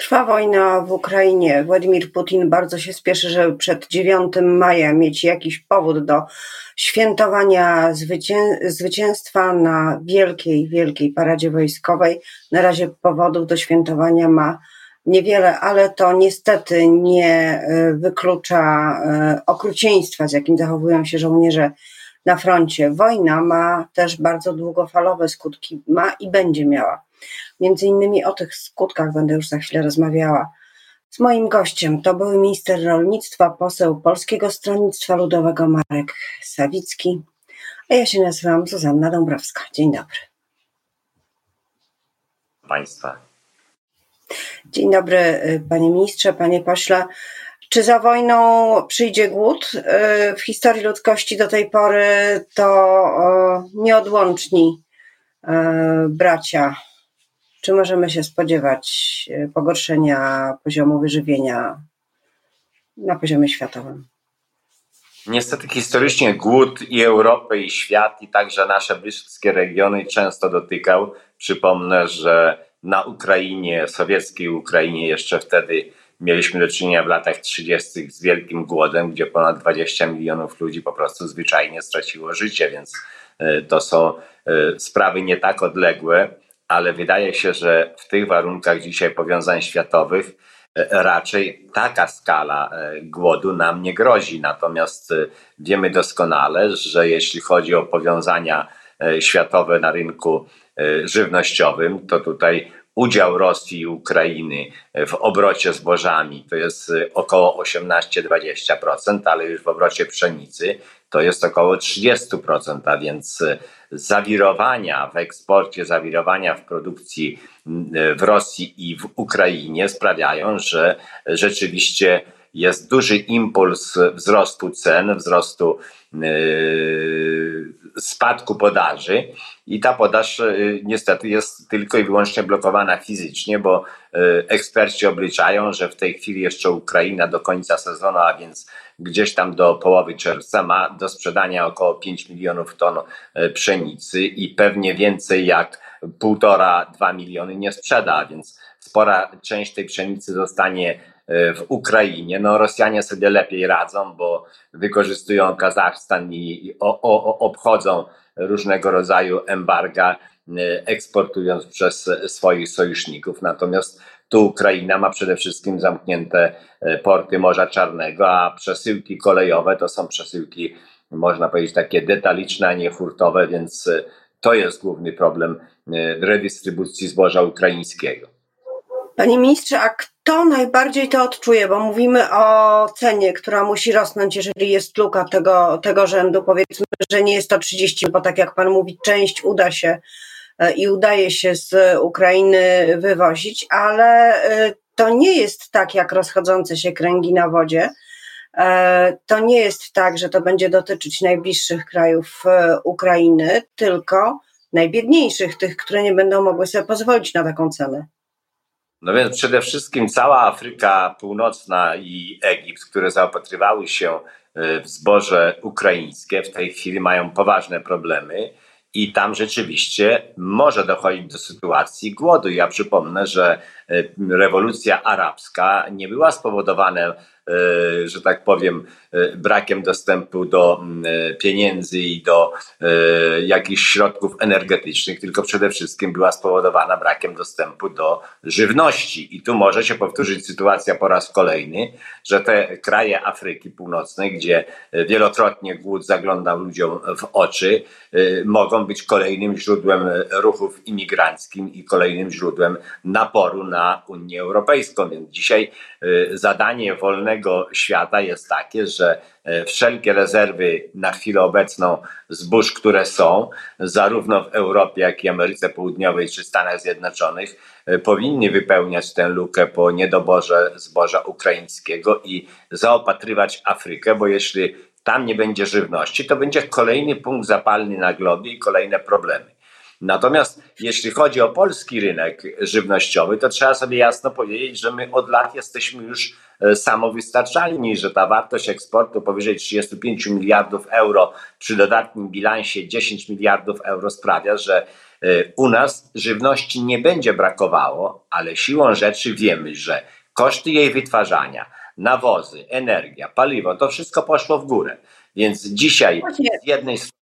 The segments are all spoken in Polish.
Trwa wojna w Ukrainie. Władimir Putin bardzo się spieszy, żeby przed 9 maja mieć jakiś powód do świętowania zwycię zwycięstwa na wielkiej, wielkiej paradzie wojskowej. Na razie powodów do świętowania ma niewiele, ale to niestety nie e, wyklucza e, okrucieństwa, z jakim zachowują się żołnierze na froncie. Wojna ma też bardzo długofalowe skutki, ma i będzie miała. Między innymi o tych skutkach będę już za chwilę rozmawiała. Z moim gościem to były minister rolnictwa, poseł Polskiego Stronnictwa Ludowego Marek Sawicki, a ja się nazywam Zuzanna Dąbrowska. Dzień dobry. Państwa. Dzień dobry, panie ministrze, panie pośle. Czy za wojną przyjdzie głód? Y, w historii ludzkości do tej pory to nieodłączni y, bracia czy możemy się spodziewać e, pogorszenia poziomu wyżywienia na poziomie światowym? Niestety historycznie głód i Europę, i świat, i także nasze bliskie regiony często dotykał. Przypomnę, że na Ukrainie, sowieckiej Ukrainie, jeszcze wtedy mieliśmy do czynienia w latach 30. z wielkim głodem, gdzie ponad 20 milionów ludzi po prostu zwyczajnie straciło życie, więc e, to są e, sprawy nie tak odległe ale wydaje się, że w tych warunkach dzisiaj powiązań światowych e, raczej taka skala e, głodu nam nie grozi. Natomiast e, wiemy doskonale, że jeśli chodzi o powiązania światowe na rynku żywnościowym, to tutaj udział Rosji i Ukrainy w obrocie zbożami. To jest około 18-20%, ale już w obrocie pszenicy to jest około 30%, a więc zawirowania w eksporcie, zawirowania w produkcji w Rosji i w Ukrainie sprawiają, że rzeczywiście jest duży impuls wzrostu cen, wzrostu yy, spadku podaży i ta podaż yy, niestety jest tylko i wyłącznie blokowana fizycznie, bo yy, eksperci obliczają, że w tej chwili jeszcze Ukraina do końca sezonu, a więc gdzieś tam do połowy czerwca ma do sprzedania około 5 milionów ton pszenicy i pewnie więcej jak półtora, dwa miliony nie sprzeda, więc spora część tej pszenicy zostanie w Ukrainie. No, Rosjanie sobie lepiej radzą, bo wykorzystują Kazachstan i o, o, obchodzą różnego rodzaju embarga, e, eksportując przez swoich sojuszników. Natomiast tu Ukraina ma przede wszystkim zamknięte e, porty Morza Czarnego, a przesyłki kolejowe to są przesyłki, można powiedzieć, takie detaliczne, a nie hurtowe, więc to jest główny problem redystrybucji zboża ukraińskiego. Panie ministrze, a kto najbardziej to odczuje? Bo mówimy o cenie, która musi rosnąć, jeżeli jest luka tego, tego rzędu. Powiedzmy, że nie jest to 30, bo tak jak pan mówi, część uda się e, i udaje się z Ukrainy wywozić, ale e, to nie jest tak jak rozchodzące się kręgi na wodzie. E, to nie jest tak, że to będzie dotyczyć najbliższych krajów Ukrainy, tylko najbiedniejszych, tych, które nie będą mogły sobie pozwolić na taką cenę. No więc przede wszystkim cała Afryka Północna i Egipt, które zaopatrywały się e, w zboże ukraińskie, w tej chwili mają poważne problemy i tam rzeczywiście może dochodzić do sytuacji głodu. Ja przypomnę, że e, rewolucja arabska nie była spowodowana że tak powiem, e, brakiem dostępu do e, pieniędzy i do jakichś środków energetycznych, tylko przede wszystkim była spowodowana brakiem dostępu do żywności. I tu może się powtórzyć sytuacja po raz kolejny, że te kraje Afryki Północnej, gdzie wielokrotnie głód zaglądał ludziom w oczy, mogą być kolejnym źródłem ruchów imigranckich i kolejnym źródłem naporu na Unię Europejską. Więc dzisiaj zadanie wolnego całego świata jest takie, że e, wszelkie rezerwy na chwilę obecną zbóż, które są, zarówno w Europie, jak i Ameryce Południowej czy Stanach Zjednoczonych, e, powinny wypełniać tę lukę po niedoborze zboża ukraińskiego i zaopatrywać Afrykę, bo jeśli tam nie będzie żywności, to będzie kolejny punkt zapalny na globie i kolejne problemy. Natomiast jeśli chodzi o polski rynek żywnościowy, to trzeba sobie jasno powiedzieć, że my od lat jesteśmy już e, samowystarczalni, że ta wartość eksportu powyżej 35 miliardów euro przy dodatnim bilansie 10 miliardów euro sprawia, że e, u nas żywności nie będzie brakowało, ale siłą rzeczy wiemy, że koszty jej wytwarzania, nawozy, energia, paliwo, to wszystko poszło w górę. Więc dzisiaj z jednej strony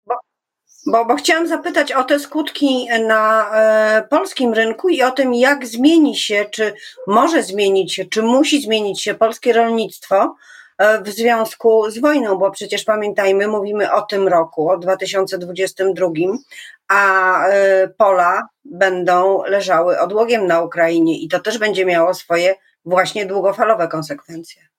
bo, bo chciałam zapytać o te skutki na e, polskim rynku i o tym, jak zmieni się, czy może zmienić się, czy musi zmienić się polskie rolnictwo e, w związku z wojną, bo przecież pamiętajmy, mówimy o tym roku, o 2022, a e, pola będą leżały odłogiem na Ukrainie i to też będzie miało swoje właśnie długofalowe konsekwencje.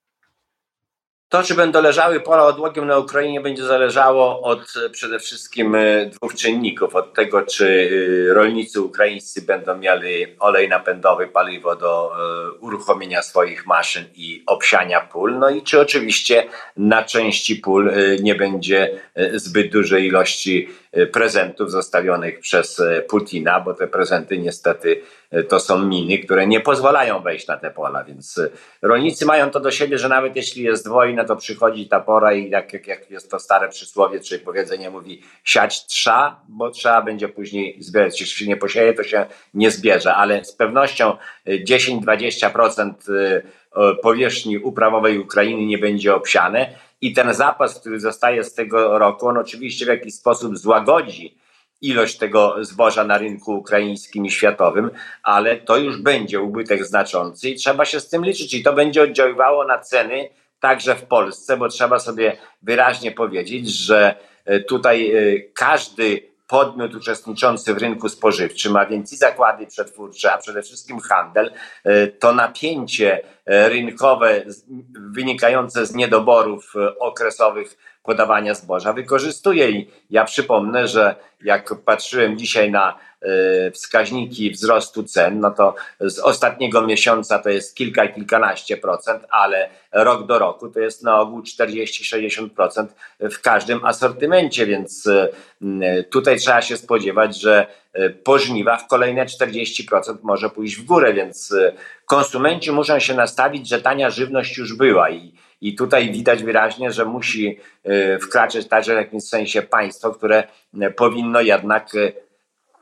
To, czy będą leżały pola odłogiem na Ukrainie, będzie zależało od e, przede wszystkim e, dwóch czynników. Od tego, czy e, rolnicy ukraińscy będą mieli olej napędowy, paliwo do uruchomienia swoich maszyn i obsiania pól. No i czy oczywiście na części pól nie będzie zbyt dużej ilości prezentów zostawionych przez Putina, bo te prezenty niestety to są miny, które nie pozwalają wejść na te pola, więc rolnicy mają to do siebie, że nawet jeśli jest wojna, to przychodzi ta pora i jak, jak, jak jest to stare przysłowie, czy powiedzenie mówi siać trza, bo trzeba będzie później zbierać. Jeśli się nie posieje, to się nie zbierze, ale z pewnością 10-20% powierzchni uprawowej Ukrainy nie będzie obsiane i ten zapas, który zostaje z tego roku, on oczywiście w jakiś sposób złagodzi ilość tego zboża na rynku ukraińskim i światowym, ale to już będzie ubytek znaczący i trzeba się z tym liczyć. I to będzie oddziaływało na ceny także w Polsce, bo trzeba sobie wyraźnie powiedzieć, że e, tutaj e, każdy podmiot uczestniczący w rynku spożywczym, a więc i zakłady przetwórcze, a przede wszystkim handel, e, to napięcie rynkowe wynikające z niedoborów okresowych podawania zboża wykorzystuje. I ja przypomnę, że jak patrzyłem dzisiaj na e, wskaźniki wzrostu cen, no to z ostatniego miesiąca to jest kilka kilkanaście procent, ale rok do roku to jest na ogół 40-60% w każdym asortymencie, więc e, tutaj trzeba się spodziewać, że e, po żniwach kolejne 40% może pójść w górę, więc konsumenci muszą się nastawić, że tania żywność już była i i tutaj widać wyraźnie, że musi e, wkraczać także w jakimś sensie państwo, które e, powinno jednak e,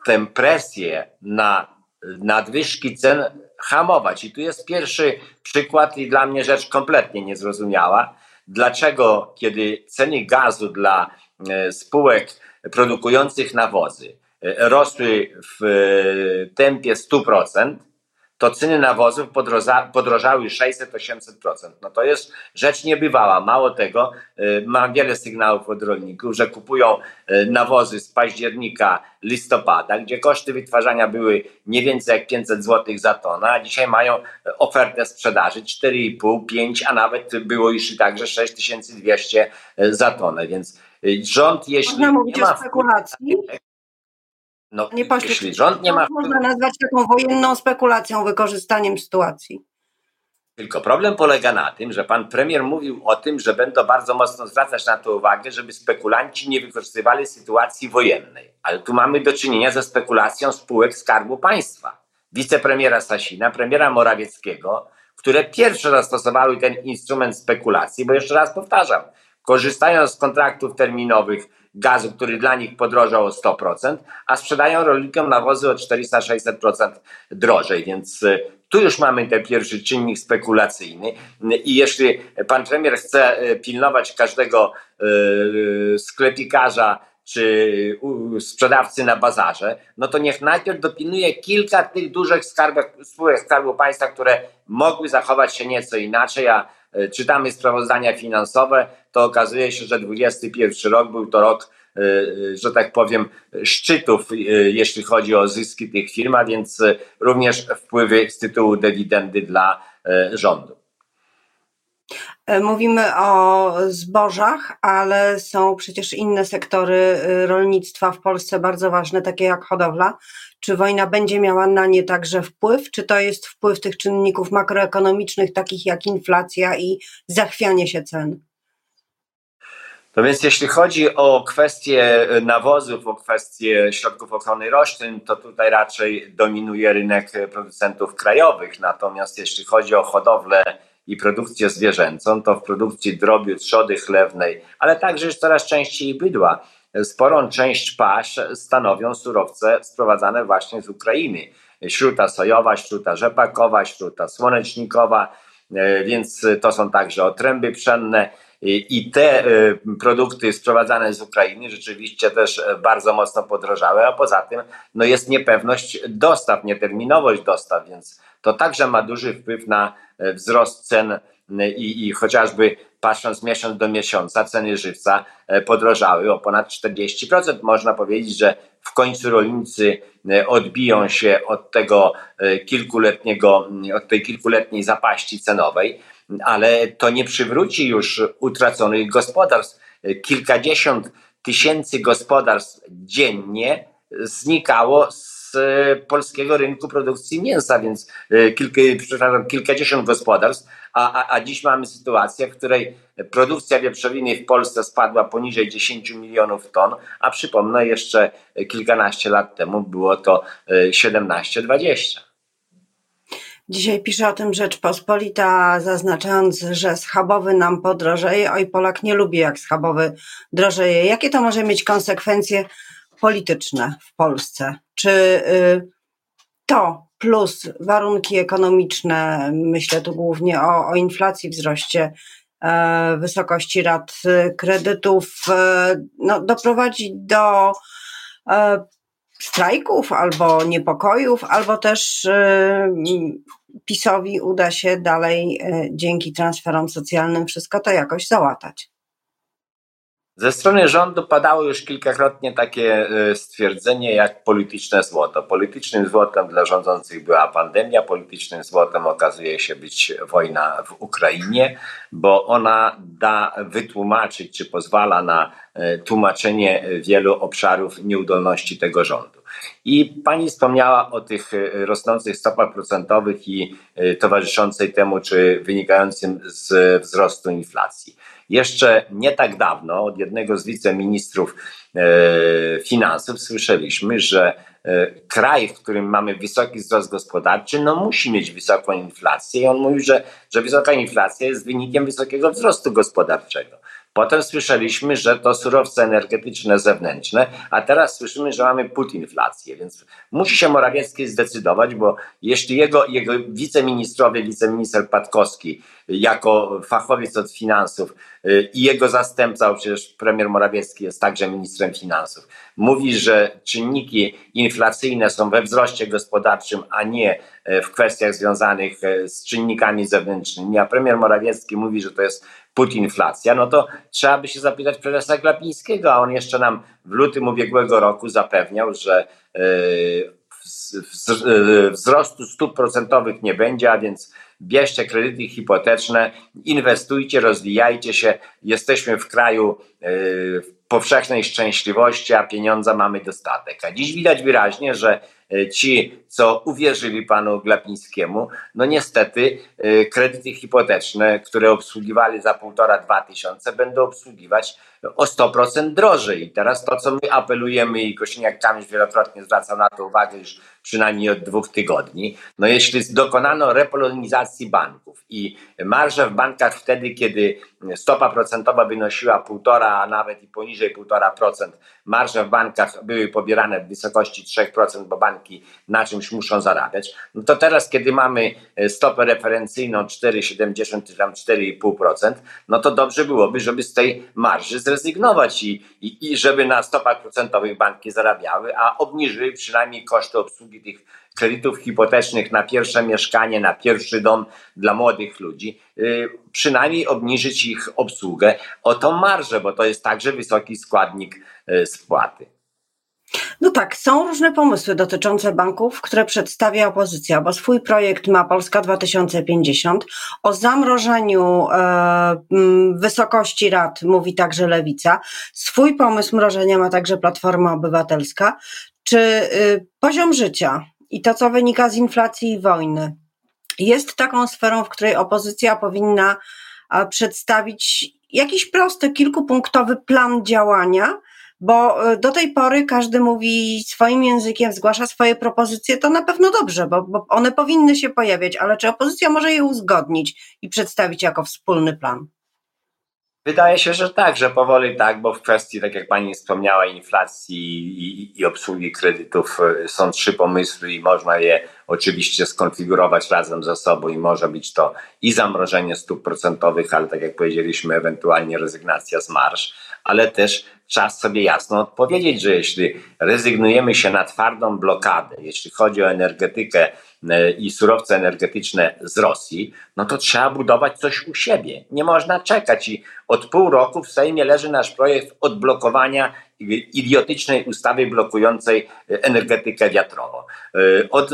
tę presję na nadwyżki cen hamować. I tu jest pierwszy przykład i dla mnie rzecz kompletnie niezrozumiała. Dlaczego, kiedy ceny gazu dla spółek produkujących nawozy rosły w tempie 100%, to ceny nawozów podrożały 600-800%. No to jest rzecz niebywała. Mało tego, y, mam wiele sygnałów od rolników, że kupują y, nawozy z października, listopada, gdzie koszty wytwarzania były nie więcej jak 500 zł za tonę, a dzisiaj mają ofertę sprzedaży 4,5, 5, a nawet było już i także 6200 za tonę. Więc rząd, jeśli Można mówić nie ma o spekulacji. No, nie pośle, jeśli rząd nie ma. Można nazwać taką wojenną spekulacją, wykorzystaniem sytuacji. Tylko problem polega na tym, że pan premier mówił o tym, że będą bardzo mocno zwracać na to uwagę, żeby spekulanci nie wykorzystywali sytuacji wojennej. Ale tu mamy do czynienia ze spekulacją spółek Skarbu Państwa. Wicepremiera Sasina, premiera Morawieckiego, które pierwsze zastosowały ten instrument spekulacji, bo jeszcze raz powtarzam, korzystając z kontraktów terminowych gazu, który dla nich podrożał o 100%, a sprzedają rolnikom nawozy o 400-600% drożej, więc y, tu już mamy ten pierwszy czynnik spekulacyjny. I jeśli pan premier chce y, pilnować każdego y, sklepikarza czy sprzedawcy na bazarze, no to niech najpierw dopilnuje kilka tych dużych skarbek, spółek Skarbu Państwa, które mogły zachować się nieco inaczej, a E, czytamy sprawozdania finansowe, to okazuje się, że 2021 rok był to rok, e, e, że tak powiem, szczytów, jeśli chodzi o zyski tych firm, a więc również wpływy z tytułu dywidendy dla rządu. Mówimy o zbożach, ale są przecież inne sektory rolnictwa w Polsce bardzo ważne, takie jak hodowla. Czy wojna będzie miała na nie także wpływ? Czy to jest wpływ tych czynników makroekonomicznych, takich jak inflacja i zachwianie się cen? No więc jeśli chodzi o kwestie nawozów, o kwestie środków ochrony roślin, to tutaj raczej dominuje rynek producentów krajowych. Natomiast jeśli chodzi o hodowlę i produkcję zwierzęcą, to w produkcji drobiu, trzody chlewnej, ale także już coraz częściej bydła, sporą część pasz stanowią surowce sprowadzane właśnie z Ukrainy. Śruta sojowa, śruta rzepakowa, śruta słonecznikowa, e, więc to są także otręby pszenne. I te e, produkty sprowadzane z Ukrainy rzeczywiście też bardzo mocno podrożały, a poza tym no jest niepewność dostaw, nieterminowość dostaw, więc to także ma duży wpływ na e, wzrost cen i, i chociażby patrząc miesiąc do miesiąca, ceny żywca e, podrożały o ponad 40%. Można powiedzieć, że w końcu rolnicy e, odbiją się od tego e, kilkuletniego, od tej kilkuletniej zapaści cenowej, ale to nie przywróci już utraconych gospodarstw. Kilkadziesiąt tysięcy gospodarstw dziennie znikało z polskiego rynku produkcji mięsa, więc e, kilka, przepraszam, kilkadziesiąt gospodarstw, a, a, a dziś mamy sytuację, w której produkcja wieprzowiny w Polsce spadła poniżej 10 milionów ton, a przypomnę, jeszcze kilkanaście lat temu było to 17-20. Dzisiaj pisze o tym Rzeczpospolita, zaznaczając, że schabowy nam podrożeje. Oj, Polak nie lubi, jak schabowy drożeje. Jakie to może mieć konsekwencje polityczne w Polsce? Czy y, to plus warunki ekonomiczne, myślę tu głównie o, o inflacji, wzroście e, wysokości rat kredytów, e, no, doprowadzi do e, strajków albo niepokojów, albo też PiSowi uda się dalej dzięki transferom socjalnym wszystko to jakoś załatać. Ze strony rządu padało już kilkakrotnie takie e, stwierdzenie jak polityczne złoto. Politycznym złotem dla rządzących była pandemia, politycznym złotem okazuje się być wojna w Ukrainie, bo ona da wytłumaczyć, czy pozwala na e, tłumaczenie wielu obszarów nieudolności tego rządu. I pani wspomniała o tych e, rosnących stopach procentowych i towarzyszącej temu, czy wynikającym z wzrostu inflacji. Jeszcze nie tak dawno od jednego z wiceministrów e, finansów słyszeliśmy, że e, kraj, w którym mamy wysoki wzrost gospodarczy, no musi mieć wysoką inflację. I on mówił, że, że wysoka inflacja jest wynikiem wysokiego wzrostu gospodarczego. Potem słyszeliśmy, że to surowce energetyczne zewnętrzne, a teraz słyszymy, że mamy putinflację, więc musi się Morawiecki zdecydować, bo jeśli jego, jego wiceministrowie, wiceminister Patkowski jako fachowiec od finansów y, i jego zastępca, przecież premier Morawiecki jest także ministrem finansów, mówi, że czynniki inflacyjne są we wzroście gospodarczym, a nie e, w kwestiach związanych e, z czynnikami zewnętrznymi, a premier Morawiecki mówi, że to jest putinflacja, no to trzeba by się zapytać prezesa Glapińskiego, a on jeszcze nam w lutym ubiegłego roku zapewniał, że e, wzrostu stóp procentowych nie będzie, a więc bierzcie kredyty hipoteczne, inwestujcie, rozwijajcie się. Jesteśmy w kraju powszechnej szczęśliwości, a pieniądza mamy dostatek. A dziś widać wyraźnie, że e, ci, co uwierzyli panu Glapińskiemu, no niestety e, kredyty hipoteczne, które obsługiwali za półtora, dwa tysiące, będą obsługiwać o 100% drożej. I teraz to, co my apelujemy i Kosiniak-Kamysz wielokrotnie zwraca na to uwagę już przynajmniej od dwóch tygodni, no jeśli dokonano repolonizacji banków i marże w bankach wtedy, kiedy stopa procentowa wynosiła półtora, a nawet i poniżej 1,5%, marże w bankach były pobierane w wysokości 3%, bo banki na czymś muszą zarabiać, no to teraz, kiedy mamy stopę referencyjną 4,70 czy tam 4,5%, no to dobrze byłoby, żeby z tej marży zrezygnować i, i, i żeby na stopach procentowych banki zarabiały, a obniżyły przynajmniej koszty obsługi tych kredytów hipotecznych na pierwsze mieszkanie, na pierwszy dom dla młodych ludzi, y, przynajmniej obniżyć ich obsługę o tą marżę, bo to jest także wysoki składnik y, spłaty. No tak, są różne pomysły dotyczące banków, które przedstawia opozycja, bo swój projekt ma Polska 2050. O zamrożeniu e, wysokości rat mówi także Lewica. Swój pomysł mrożenia ma także Platforma Obywatelska. Czy y, poziom życia i to, co wynika z inflacji i wojny, jest taką sferą, w której opozycja powinna przedstawić jakiś prosty, kilkupunktowy plan działania, bo e, do tej pory każdy mówi swoim językiem, zgłasza swoje propozycje, to na pewno dobrze, bo, bo one powinny się pojawiać, ale czy opozycja może je uzgodnić i przedstawić jako wspólny plan? Wydaje się, że tak, że powoli tak, bo w kwestii, tak jak pani wspomniała, inflacji i, i, obsługi kredytów e, są trzy pomysły i można je oczywiście skonfigurować razem ze sobą i może być to i zamrożenie stóp procentowych, ale tak jak powiedzieliśmy, ewentualnie rezygnacja z marsz, ale też czas sobie jasno odpowiedzieć, że jeśli rezygnujemy się na twardą blokadę, jeśli chodzi o energetykę e, i surowce energetyczne z Rosji, no to trzeba budować coś u siebie. Nie można czekać i od pół roku w Sejmie leży nasz projekt odblokowania idiotycznej ustawy blokującej energetykę wiatrową. E, od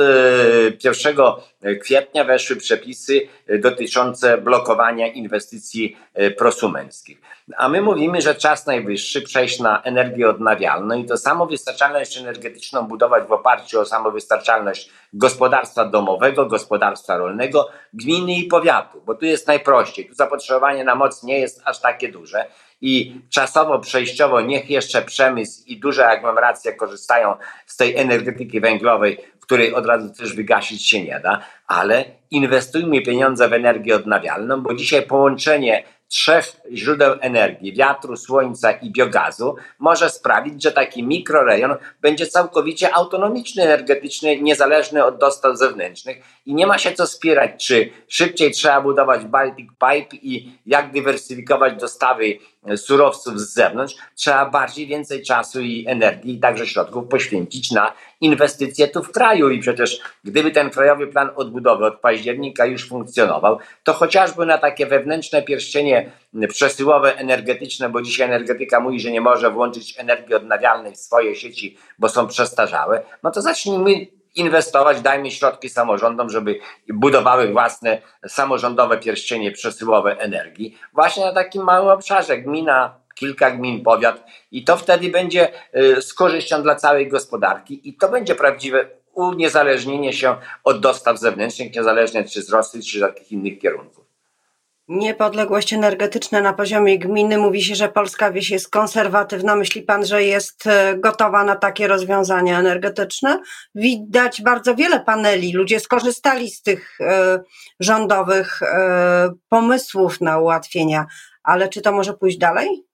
1 e, kwietnia weszły przepisy dotyczące blokowania inwestycji prosumenckich. A my mówimy, że czas najwyższy przejść na energię odnawialną i to samowystarczalność energetyczną budować w oparciu o samowystarczalność gospodarstwa domowego, gospodarstwa rolnego, gminy i powiatu, bo tu jest najprościej. Tu zapotrzebowanie na moc nie jest aż takie duże i czasowo, przejściowo niech jeszcze przemysł i duże aglomeracje korzystają z tej energetyki węglowej, której od razu też wygasić się nie da, ale inwestujmy pieniądze w energię odnawialną, bo dzisiaj połączenie trzech źródeł energii, wiatru, słońca i biogazu, może sprawić, że taki mikrorejon będzie całkowicie autonomiczny energetycznie, niezależny od dostaw zewnętrznych. I nie ma się co spierać, czy szybciej trzeba budować Baltic Pipe i jak dywersyfikować dostawy surowców z zewnątrz, trzeba bardziej więcej czasu i energii i także środków poświęcić na inwestycje tu w kraju. I przecież gdyby ten krajowy plan odbudowy od października już funkcjonował, to chociażby na takie wewnętrzne pierścienie przesyłowe energetyczne, bo dzisiaj energetyka mówi, że nie może włączyć energii odnawialnej w swoje sieci, bo są przestarzałe, no to zacznijmy inwestować, dajmy środki samorządom, żeby budowały własne samorządowe pierścienie przesyłowe energii, właśnie na takim małym obszarze, gmina, kilka gmin, powiat i to wtedy będzie y, z korzyścią dla całej gospodarki i to będzie prawdziwe uniezależnienie się od dostaw zewnętrznych, niezależnie czy z Rosji, czy z jakich innych kierunków. Niepodległość energetyczna na poziomie gminy. Mówi się, że polska wieś jest konserwatywna. Myśli pan, że jest e, gotowa na takie rozwiązania energetyczne? Widać bardzo wiele paneli. Ludzie skorzystali z tych e, rządowych e, pomysłów na ułatwienia, ale czy to może pójść dalej?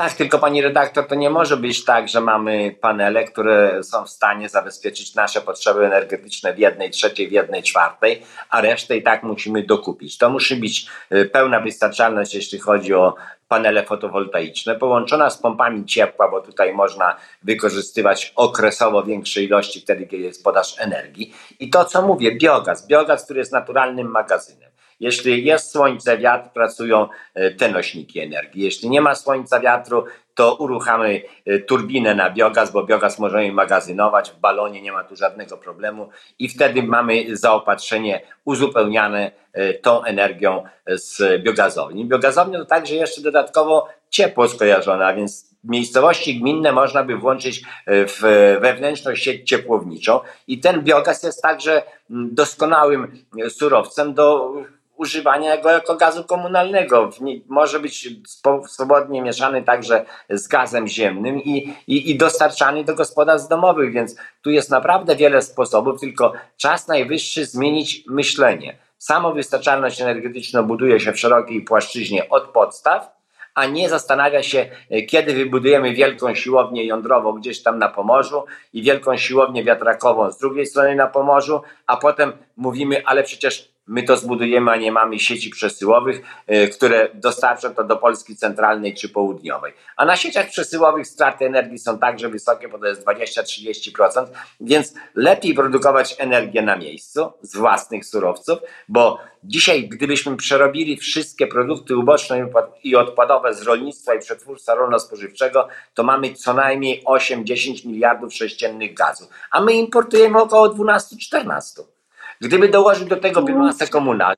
Tak, tylko pani redaktor, to nie może być tak, że mamy panele, które są w stanie zabezpieczyć nasze potrzeby energetyczne w jednej trzeciej, w jednej czwartej, a resztę i tak musimy dokupić. To musi być y, pełna wystarczalność, jeśli chodzi o panele fotowoltaiczne, połączona z pompami ciepła, bo tutaj można wykorzystywać okresowo większe ilości wtedy, kiedy jest podaż energii. I to, co mówię, biogaz, biogaz, który jest naturalnym magazynem. Jeśli jest słońce, wiatr, pracują e, te nośniki energii. Jeśli nie ma słońca, wiatru, to uruchamy e, turbinę na biogaz, bo biogaz możemy magazynować w balonie, nie ma tu żadnego problemu i wtedy mamy zaopatrzenie uzupełniane e, tą energią z biogazowni. Biogazownia to także jeszcze dodatkowo ciepło skojarzone, a więc miejscowości gminne można by włączyć w wewnętrzną sieć ciepłowniczą i ten biogaz jest także mm, doskonałym surowcem do używania go jako gazu komunalnego. Może być swobodnie mieszany także z gazem ziemnym i, i, i dostarczany do gospodarstw domowych, więc tu jest naprawdę wiele sposobów, tylko czas najwyższy zmienić myślenie. Samowystarczalność energetyczną buduje się w szerokiej płaszczyźnie od podstaw, a nie zastanawia się, kiedy wybudujemy wielką siłownię jądrową gdzieś tam na Pomorzu i wielką siłownię wiatrakową z drugiej strony na Pomorzu, a potem mówimy, ale przecież my to zbudujemy, a nie mamy sieci przesyłowych, e, które dostarczą to do Polski centralnej czy południowej. A na sieciach przesyłowych straty energii są także wysokie, bo to jest 20-30%, więc lepiej produkować energię na miejscu z własnych surowców, bo dzisiaj, gdybyśmy przerobili wszystkie produkty uboczne i odpadowe z rolnictwa i przetwórstwa rolno-spożywczego, to mamy co najmniej 8-10 miliardów sześciennych gazu, a my importujemy około 12-14. Gdyby dołożyć do tego bilanse komunalne,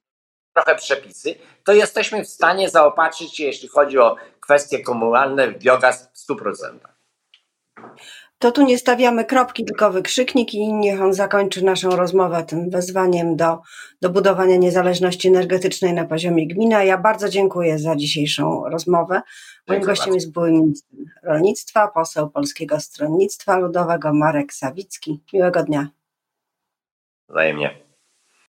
trochę przepisy, to jesteśmy w stanie zaopatrzyć się, jeśli chodzi o kwestie komunalne, w biogaz w 100%. To tu nie stawiamy kropki, tylko wykrzyknik i niech on zakończy naszą rozmowę tym wezwaniem do, do budowania niezależności energetycznej na poziomie gminy. Ja bardzo dziękuję za dzisiejszą rozmowę. Moim Dziękuję gościem bardzo. jest były minister rolnictwa, poseł Polskiego Stronnictwa Ludowego Marek Sawicki. Miłego dnia. Wzajemnie.